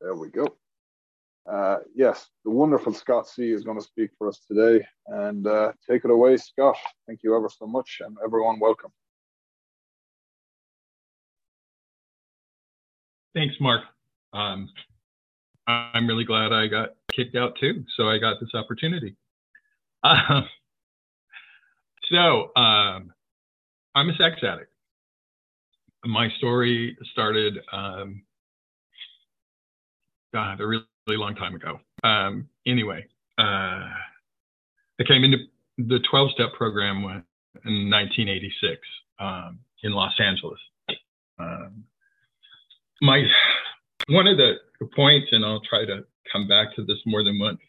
There we go. Uh, yes, the wonderful Scott C is going to speak for us today. And uh, take it away, Scott. Thank you ever so much, and everyone, welcome. Thanks, Mark. Um, I'm really glad I got kicked out too, so I got this opportunity. Uh, so, um, I'm a sex addict. My story started um, God, a really, really long time ago. Um, anyway, uh, I came into the 12 step program in 1986 um, in Los Angeles. Um, my one of the points, and I'll try to come back to this more than once,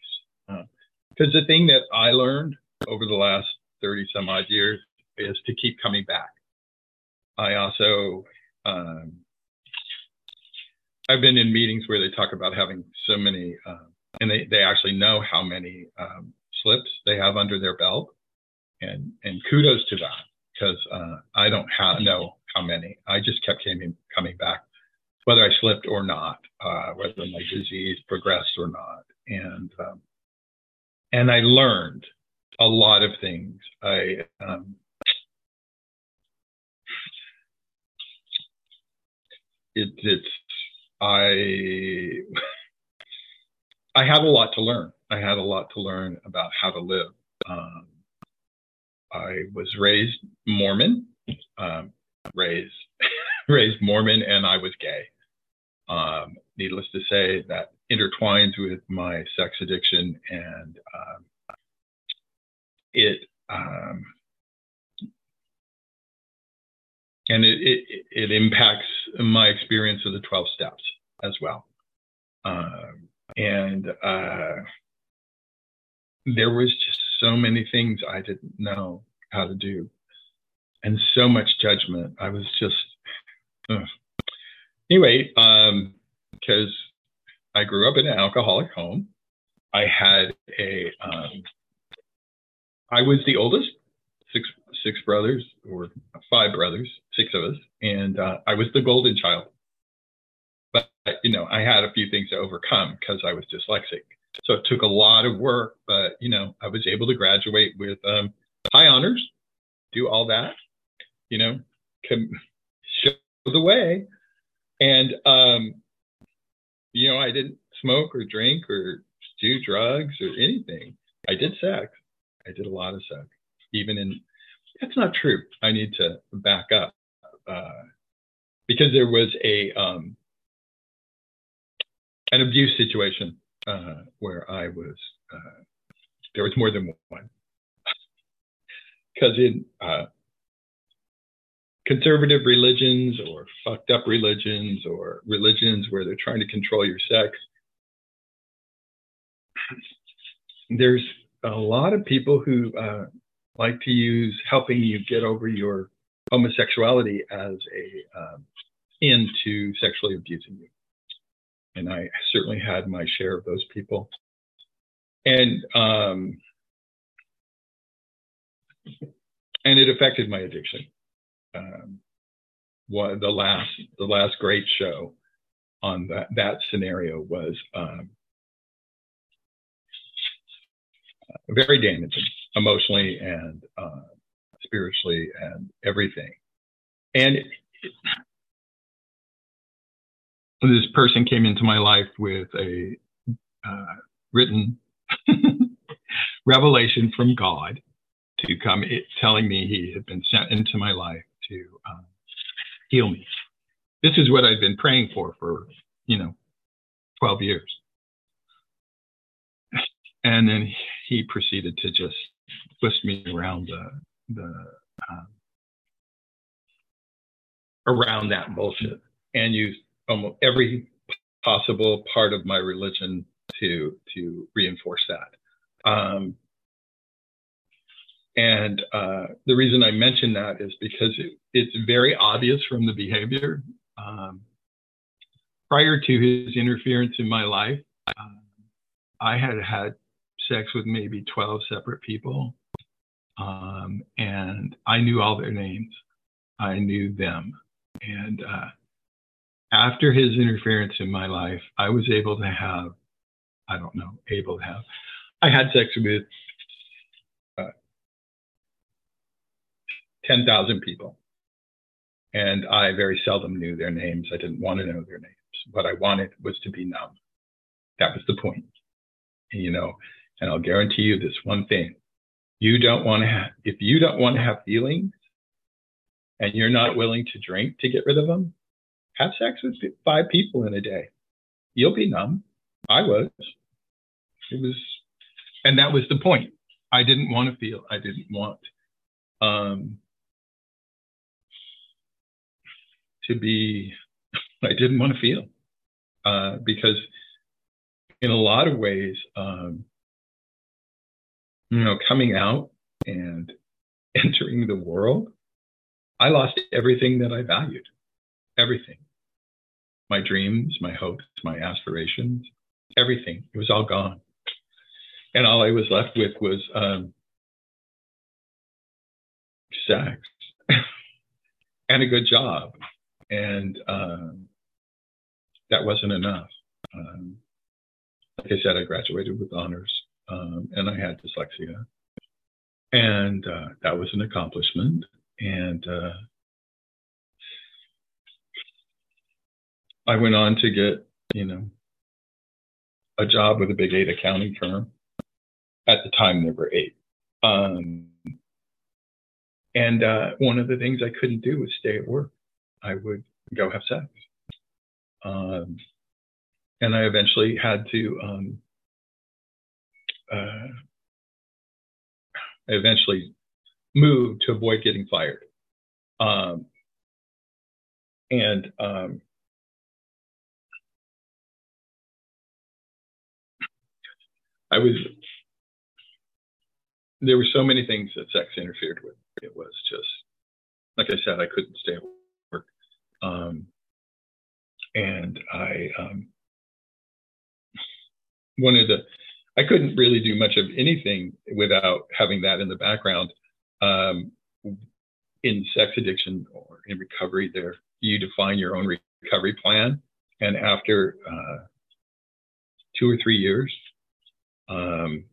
because uh, the thing that I learned over the last 30 some odd years is to keep coming back. I also um, I've been in meetings where they talk about having so many, uh, and they, they actually know how many um, slips they have under their belt, and and kudos to that because uh, I don't ha- know how many. I just kept coming coming back, whether I slipped or not, uh, whether my disease progressed or not, and um, and I learned a lot of things. I um, it, it's I I had a lot to learn. I had a lot to learn about how to live. Um, I was raised Mormon, um, raised raised Mormon, and I was gay. Um, needless to say, that intertwines with my sex addiction, and um, it and it, it, it impacts my experience of the 12 steps as well. Um, and uh, there was just so many things I didn't know how to do, and so much judgment. I was just ugh. anyway because um, I grew up in an alcoholic home. I had a um, I was the oldest, six six brothers or five brothers, six of us, and uh, I was the golden child but you know, I had a few things to overcome because I was dyslexic. So it took a lot of work, but you know, I was able to graduate with um, high honors, do all that, you know, can show the way. And um, you know, I didn't smoke or drink or do drugs or anything. I did sex. I did a lot of sex, even in. That's not true. I need to back up uh, because there was a um, an abuse situation uh, where I was, uh, there was more than one. Because in uh, conservative religions or fucked up religions or religions where they're trying to control your sex, there's a lot of people who uh, like to use helping you get over your homosexuality as a um, into sexually abusing you and I certainly had my share of those people. And um, and it affected my addiction. Um, the last the last great show on that that scenario was um, very damaging emotionally and uh, spiritually and everything. And it, this person came into my life with a uh, written revelation from God to come, it, telling me he had been sent into my life to um, heal me. This is what I'd been praying for for, you know, 12 years. And then he proceeded to just twist me around the, the um, around that bullshit and use almost every possible part of my religion to to reinforce that. Um, and uh, the reason I mention that is because it, it's very obvious from the behavior. Um, prior to his interference in my life, uh, I had had sex with maybe 12 separate people. Um, and I knew all their names. I knew them. And uh, after his interference in my life, I was able to have, I don't know, able to have, I had sex with uh, 10,000 people. And I very seldom knew their names. I didn't want to know their names. What I wanted was to be numb. That was the point. You know, and I'll guarantee you this one thing. You don't want to have, if you don't want to have feelings and you're not willing to drink to get rid of them, have sex with five people in a day. You'll be numb. I was. It was, and that was the point. I didn't want to feel. I didn't want um, to be. I didn't want to feel uh, because, in a lot of ways, um, you know, coming out and entering the world, I lost everything that I valued everything my dreams, my hopes, my aspirations, everything. It was all gone. And all I was left with was um, sex and a good job. And um, that wasn't enough. Um, like I said, I graduated with honors um, and I had dyslexia. And uh, that was an accomplishment. And uh, I went on to get, you know, a job with a big eight accounting firm. At the time, there were eight. Um, and uh, one of the things I couldn't do was stay at work. I would go have sex. Um, and I eventually had to, um, uh, eventually moved to avoid getting fired. Um, and um, I was there were so many things that sex interfered with. It was just like I said, I couldn't stay at work, um, and I um, wanted to. I couldn't really do much of anything without having that in the background. Um, in sex addiction or in recovery, there you define your own recovery plan, and after uh, two or three years, um,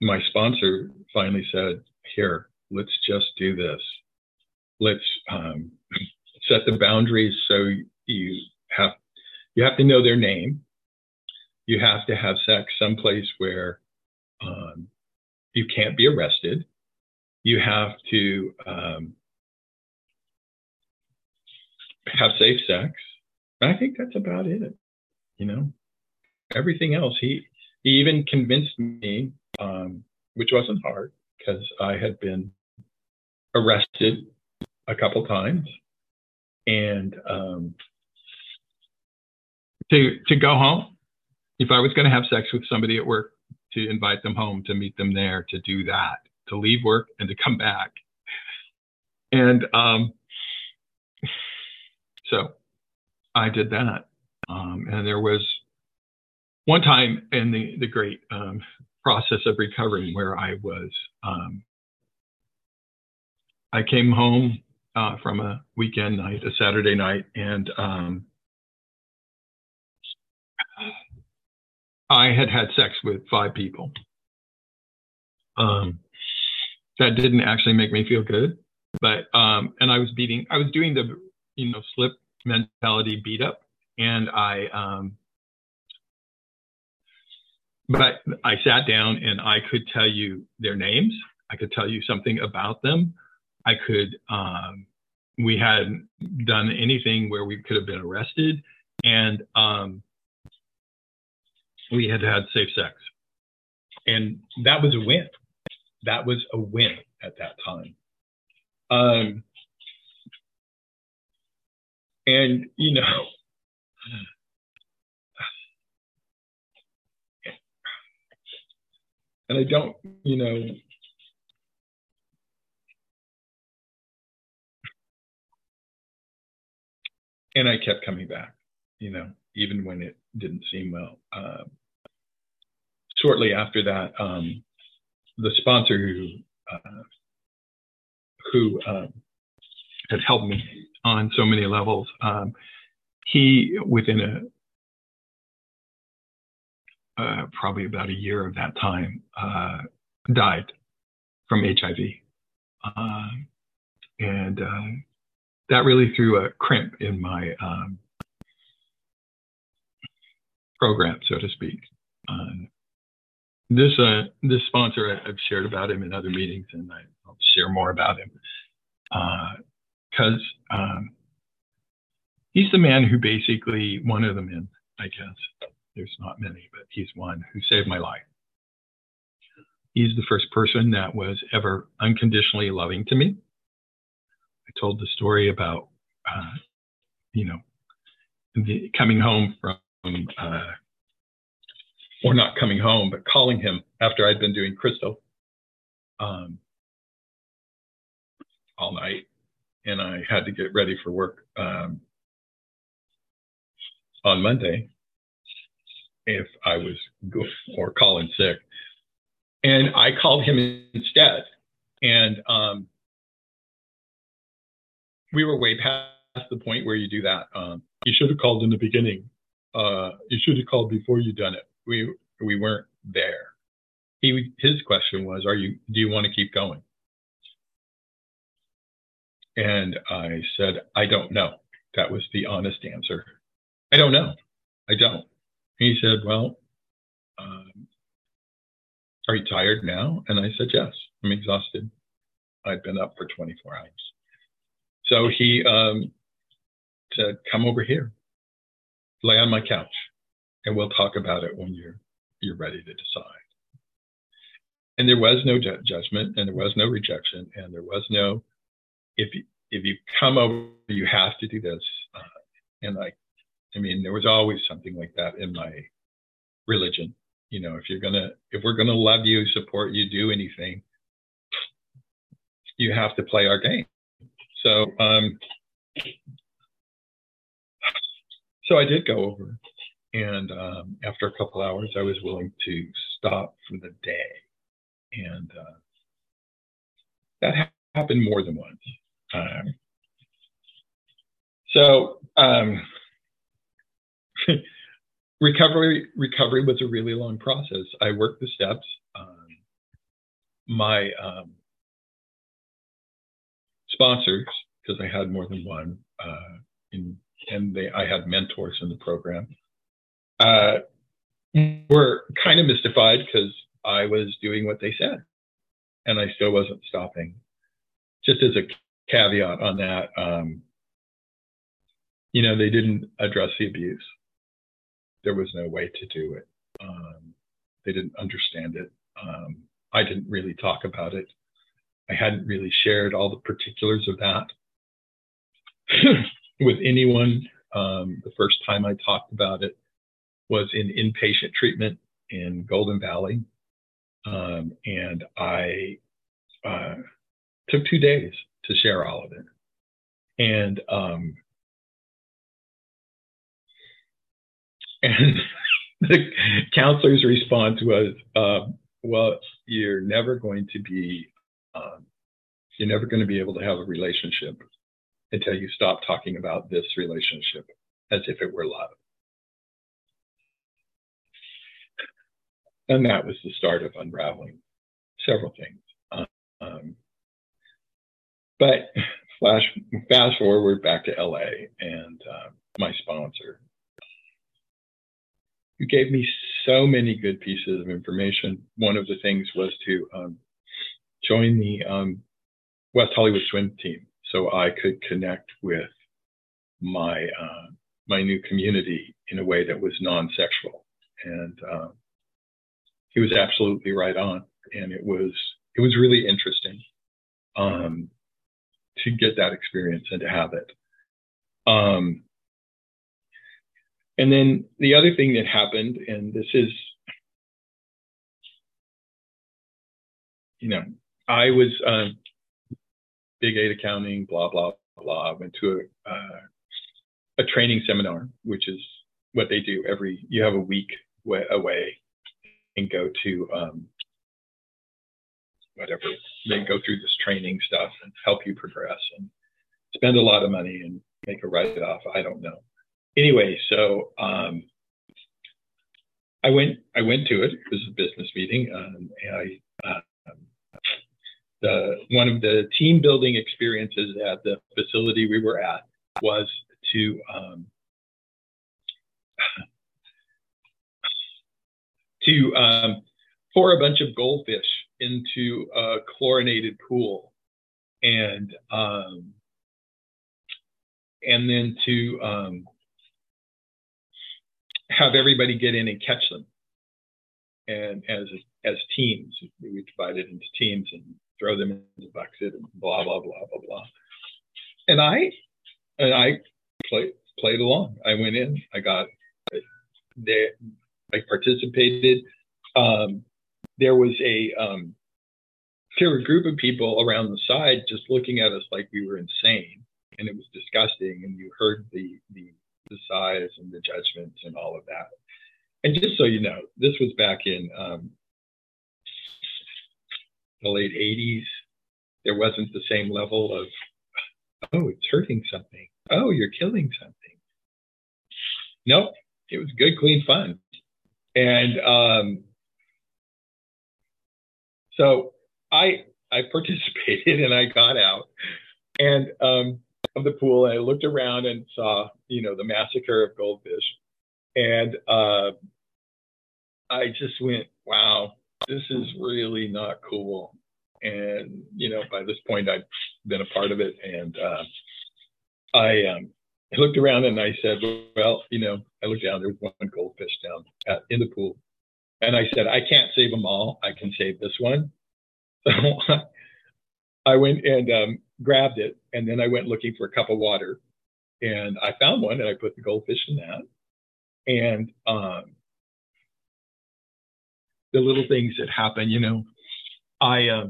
my sponsor finally said, "Here, let's just do this. Let's um, set the boundaries so you have you have to know their name. You have to have sex someplace where um, you can't be arrested. You have to um, have safe sex. I think that's about it. You know, everything else he he even convinced me, um, which wasn't hard because I had been arrested a couple times, and um, to to go home. If I was going to have sex with somebody at work, to invite them home, to meet them there, to do that, to leave work and to come back, and um, so I did that, um, and there was one time in the, the great um, process of recovering where I was, um, I came home uh, from a weekend night, a Saturday night, and um, I had had sex with five people. Um, that didn't actually make me feel good, but um, and I was beating, I was doing the you know slip mentality beat up, and I um, but I sat down and I could tell you their names. I could tell you something about them. I could, um, we hadn't done anything where we could have been arrested. And um, we had had safe sex. And that was a win. That was a win at that time. Um, and, you know, and I don't, you know, and I kept coming back, you know, even when it didn't seem well. Uh, shortly after that, um, the sponsor who uh, who um, had helped me on so many levels, um, he, within a uh, probably about a year of that time, uh, died from HIV. Uh, and uh, that really threw a crimp in my um, program, so to speak. This uh, this sponsor, I've shared about him in other meetings, and I'll share more about him because uh, um, he's the man who basically one of the men, I guess. There's not many, but he's one who saved my life. He's the first person that was ever unconditionally loving to me. I told the story about, uh, you know, the, coming home from, uh, or not coming home, but calling him after I'd been doing crystal um, all night, and I had to get ready for work um, on Monday if I was good or calling sick. And I called him instead. And um, we were way past the point where you do that. Um, you should have called in the beginning. Uh, you should have called before you done it. We we weren't there. He his question was, "Are you? Do you want to keep going?" And I said, "I don't know." That was the honest answer. I don't know. I don't. He said, Well, um, are you tired now? And I said, Yes, I'm exhausted. I'd been up for 24 hours. So he um, said, Come over here, lay on my couch, and we'll talk about it when you're you're ready to decide. And there was no ju- judgment, and there was no rejection, and there was no if if you come over, you have to do this. Uh, and I I mean, there was always something like that in my religion. You know, if you're gonna, if we're gonna love you, support you, do anything, you have to play our game. So, um, so I did go over, and um, after a couple hours, I was willing to stop for the day, and uh, that ha- happened more than once. Um, so. Um, recovery recovery was a really long process. I worked the steps. Um, my um, sponsors, because I had more than one, uh, in, and they I had mentors in the program, uh, were kind of mystified because I was doing what they said, and I still wasn't stopping. Just as a caveat on that, um, you know, they didn't address the abuse there was no way to do it. Um, they didn't understand it. Um, I didn't really talk about it. I hadn't really shared all the particulars of that with anyone. Um, the first time I talked about it was in inpatient treatment in Golden Valley. Um, and I uh, took two days to share all of it. And um, And the counselor's response was, uh, well, you're never going to be, um, you're never going to be able to have a relationship until you stop talking about this relationship as if it were love. And that was the start of unraveling several things. Um, but flash, fast forward back to LA and uh, my sponsor, you gave me so many good pieces of information. One of the things was to um, join the um, West Hollywood swim team so I could connect with my uh, my new community in a way that was non-sexual. And uh, he was absolutely right on, and it was it was really interesting um, to get that experience and to have it. Um, and then the other thing that happened, and this is, you know, I was um, big eight accounting, blah blah blah. Went to a uh, a training seminar, which is what they do every. You have a week away and go to um, whatever they go through this training stuff and help you progress and spend a lot of money and make a write off. I don't know. anyway, so um, I went I went to it. It was a business meeting, um, and I uh, the one of the team building experiences at the facility we were at was to um, to um, pour a bunch of goldfish into a chlorinated pool and um, and then to um, have everybody get in and catch them. And as as teams we divided into teams and throw them in the bucket and blah blah blah blah blah. And i and i played played along. I went in i got there i participated. Um, there was a um, there were a group of people around the side just looking at us like we were insane and it was disgusting and you heard the the the sighs and the judgments and all of that. And just so you know this was back in um, the late 80s there wasn't the same level of oh it's hurting something. Oh you're killing something. Nope. It was good clean fun and um, so I I participated and I got out. And um, of the pool and I looked around and saw you know the massacre of goldfish. And uh, I just went wow this is really not cool. And you know by this point I'd been a part of it. And uh, I um, I looked around and I said well you know I looked down there was one goldfish down at, in the pool and I said, I can't save them all. I can save this one. So I went and um, grabbed it, and then I went looking for a cup of water, and I found one, and I put the goldfish in that. And um, the little things that happen, you know, I uh,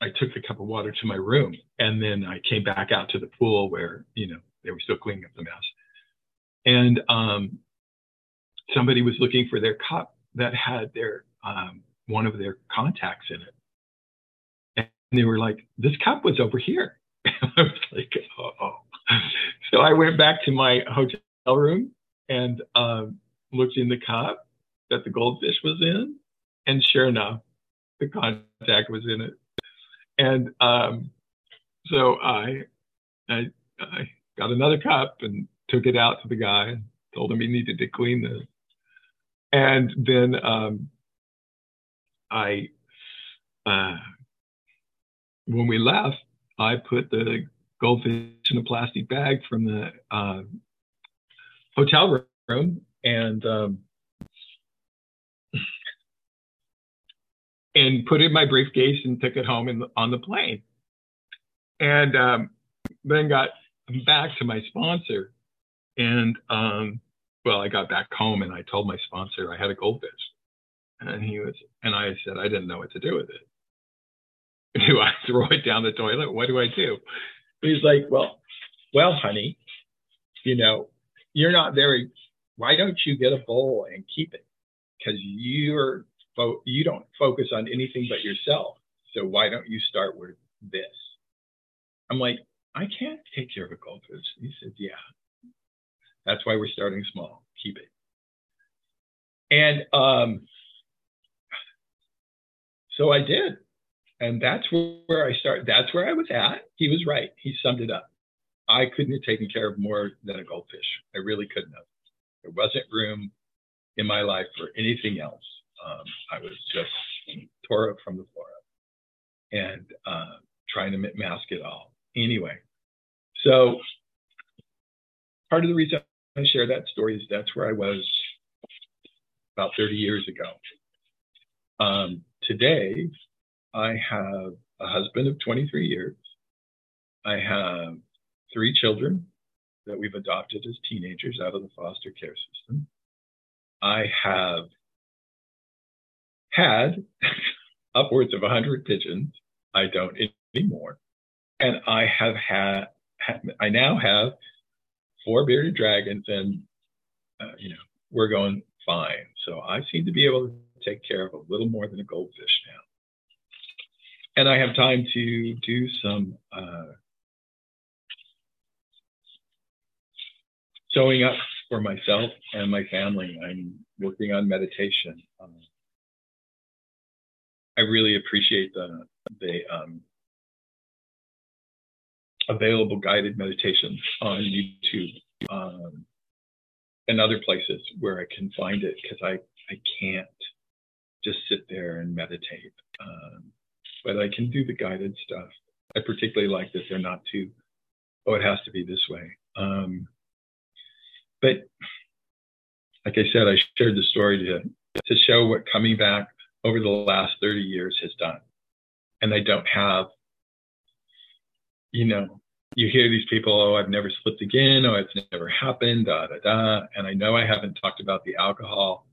I took the cup of water to my room, and then I came back out to the pool where you know they were still cleaning up the mess, and um, somebody was looking for their cup that had their um, one of their contacts in it, and they were like, "This cup was over here." I was like, "Oh." So I went back to my hotel room and um, looked in the cup that the goldfish was in, and sure enough, the contact was in it. And um, so I, I, I got another cup and took it out to the guy told him he needed to clean this and then um, I, uh, when we left, I put the goldfish in a plastic bag from the uh, hotel room and um, and put it in my briefcase and took it home in, on the plane. And um, then got back to my sponsor, and um, well, I got back home and I told my sponsor I had a goldfish. And he was, and I said, I didn't know what to do with it. Do I throw it down the toilet? What do I do? He's like, well, well, honey, you know, you're not very, why don't you get a bowl and keep it? Because you're, you don't focus on anything but yourself. So why don't you start with this? I'm like, I can't take care of a goldfish. He said, yeah, that's why we're starting small. Keep it. And um, so I did. And that's where I started. That's where I was at. He was right. He summed it up. I couldn't have taken care of more than a goldfish. I really couldn't have. There wasn't room in my life for anything else. Um, I was just tore up from the floor up and uh, trying to mask it all. Anyway, so part of the reason I share that story is that's where I was about 30 years ago. Um, today, I have a husband of 23 years. I have three children that we've adopted as teenagers out of the foster care system. I have had upwards of 100 pigeons. I don't anymore. And I have had, I now have four bearded dragons, and uh, you know we're going fine. So I seem to be able to take care of a little more than a goldfish now, and I have time to do some uh, sewing up for myself and my family. I'm working on meditation. Um, I really appreciate the the um, available guided meditations on YouTube um, and other places where I can find it because I I can't just sit there and meditate. Um, but I can do the guided stuff. I particularly like that they're not too, oh, it has to be this way. Um, but like I said, I shared the story to to show what coming back over the last 30 years has done. And I don't have, you know, you hear these people, oh, I've never slipped again, oh, it's never happened, da da da. And I know I haven't talked about the alcohol,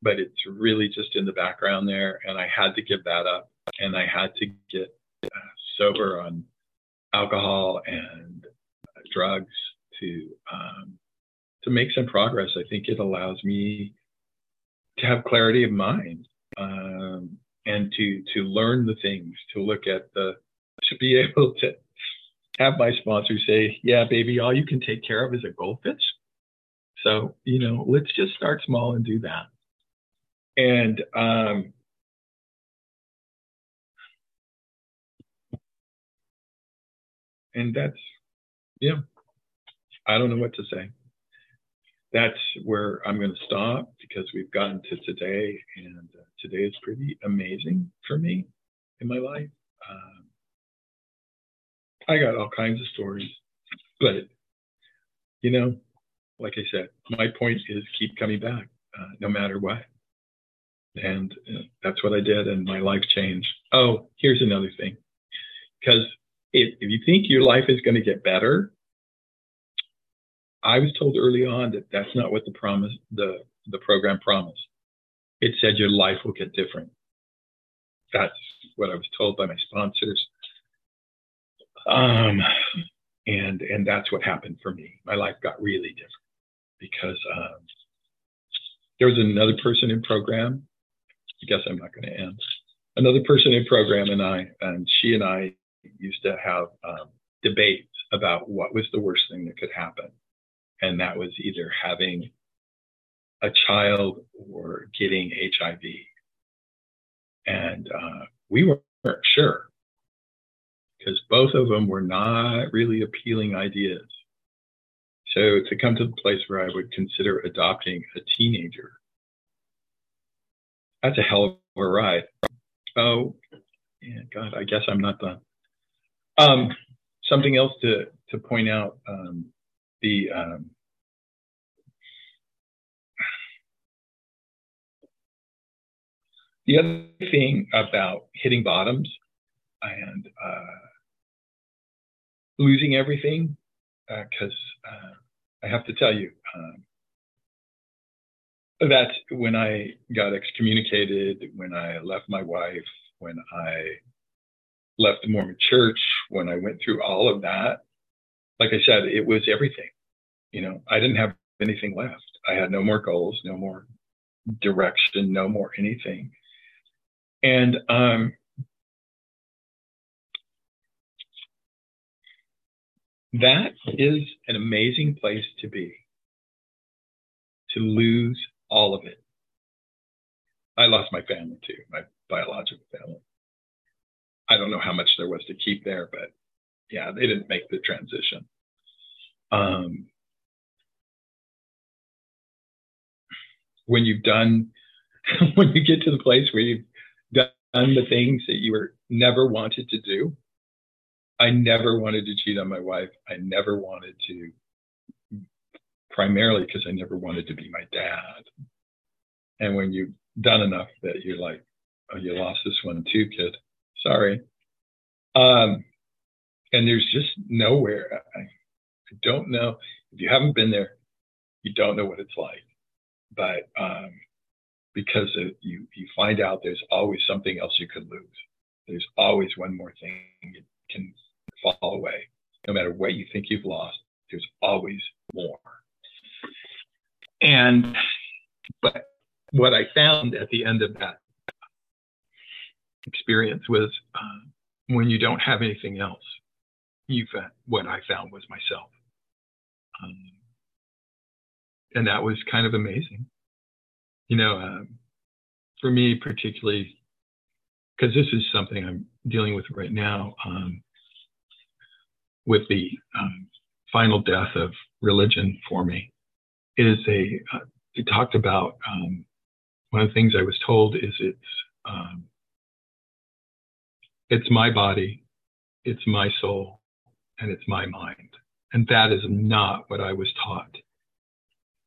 but it's really just in the background there. And I had to give that up, and I had to get uh, sober on alcohol and drugs to um, to make some progress. I think it allows me to have clarity of mind um, and to to learn the things, to look at the, to be able to have my sponsor say, "Yeah, baby, all you can take care of is a goldfish." So you know, let's just start small and do that. And um, and that's yeah. I don't know what to say that's where I'm going to stop because we've gotten to today, and uh, today is pretty amazing for me in my life. Um, I got all kinds of stories, but you know, like I said, my point is keep coming back uh, no matter what. And uh, that's what I did, and my life changed. Oh, here's another thing. Because if, if you think your life is going to get better, I was told early on that that's not what the promise, the, the program promised. It said your life will get different. That's what I was told by my sponsors. Um, and, and that's what happened for me. My life got really different because, um, there was another person in program. I guess I'm not going to end. Another person in program and I, and she and I used to have um, debates about what was the worst thing that could happen and that was either having a child or getting HIV. And uh, we weren't sure because both of them were not really appealing ideas. So to come to the place where I would consider adopting a teenager, that's a hell of a ride. Oh, yeah, God, I guess I'm not done. Um, something else to to point out. Um, the um, the other thing about hitting bottoms and uh, losing everything, because uh, uh, I have to tell you, um, that when I got excommunicated, when I left my wife, when I left the Mormon church, when I went through all of that, like I said, it was everything. You know, I didn't have anything left. I had no more goals, no more direction, no more anything. And um, that is an amazing place to be, to lose all of it. I lost my family too, my biological family. I don't know how much there was to keep there, but yeah, they didn't make the transition. Um, when you've done, when you get to the place where you've done the things that you were never wanted to do, I never wanted to cheat on my wife. I never wanted to, primarily because I never wanted to be my dad. And when you've done enough that you're like, oh, you lost this one too, kid. Sorry. Um, and there's just nowhere. I, I don't know if you haven't been there, you don't know what it's like. But um, because it, you you find out there's always something else you could lose. There's always one more thing you can fall away. No matter what you think you've lost, there's always more. And but what I found at the end of that experience was uh, when you don't have anything else, you what I found was myself. Um, and that was kind of amazing. You know, um, for me particularly, because this is something I'm dealing with right now um, with the um, final death of religion for me, is a uh, we talked about um, one of the things I was told is it's um, it's my body, it's my soul, and it's my mind. And that is not what I was taught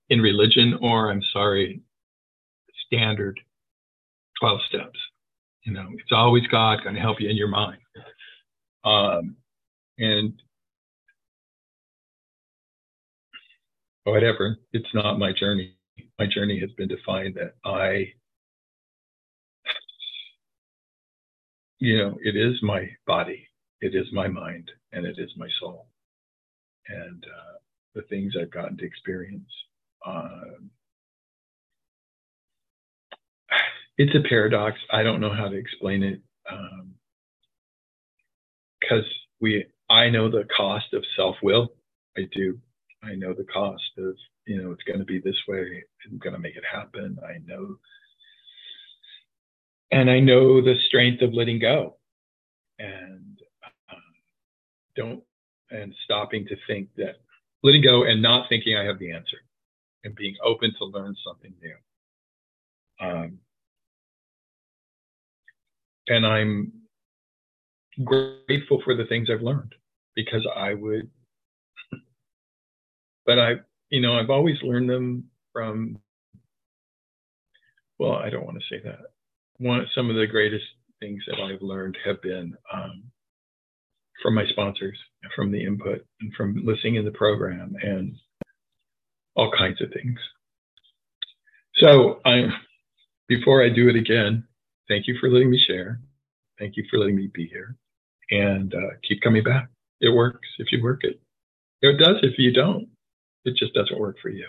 in religion or, I'm sorry, standard 12 steps. You know, it's always God going to help you in your mind. Um, and whatever, it's not my journey. My journey has been to find that I you know, it is my body, it is my mind, and it is my soul. And uh, the things I've gotten to experience. Uh, it's a paradox. I don't know how to explain it because um, we. I know the cost of self will. I do. I know the cost of you know it's going to be this way. I'm going to make it happen. I know and I know the strength of letting go and um, don't and stopping to think that letting go and not thinking I have the answer and being open to learn something new. Um, and I'm grateful for the things I've learned because I would, but I, you know, I've always learned them from, well, I don't want to say that one some of the greatest things that I've learned have been um, from my sponsors, from the input, and from listening in the program, and all kinds of things. So, I, before I do it again, thank you for letting me share. Thank you for letting me be here, and uh, keep coming back. It works if you work it. It does if you don't. It just doesn't work for you.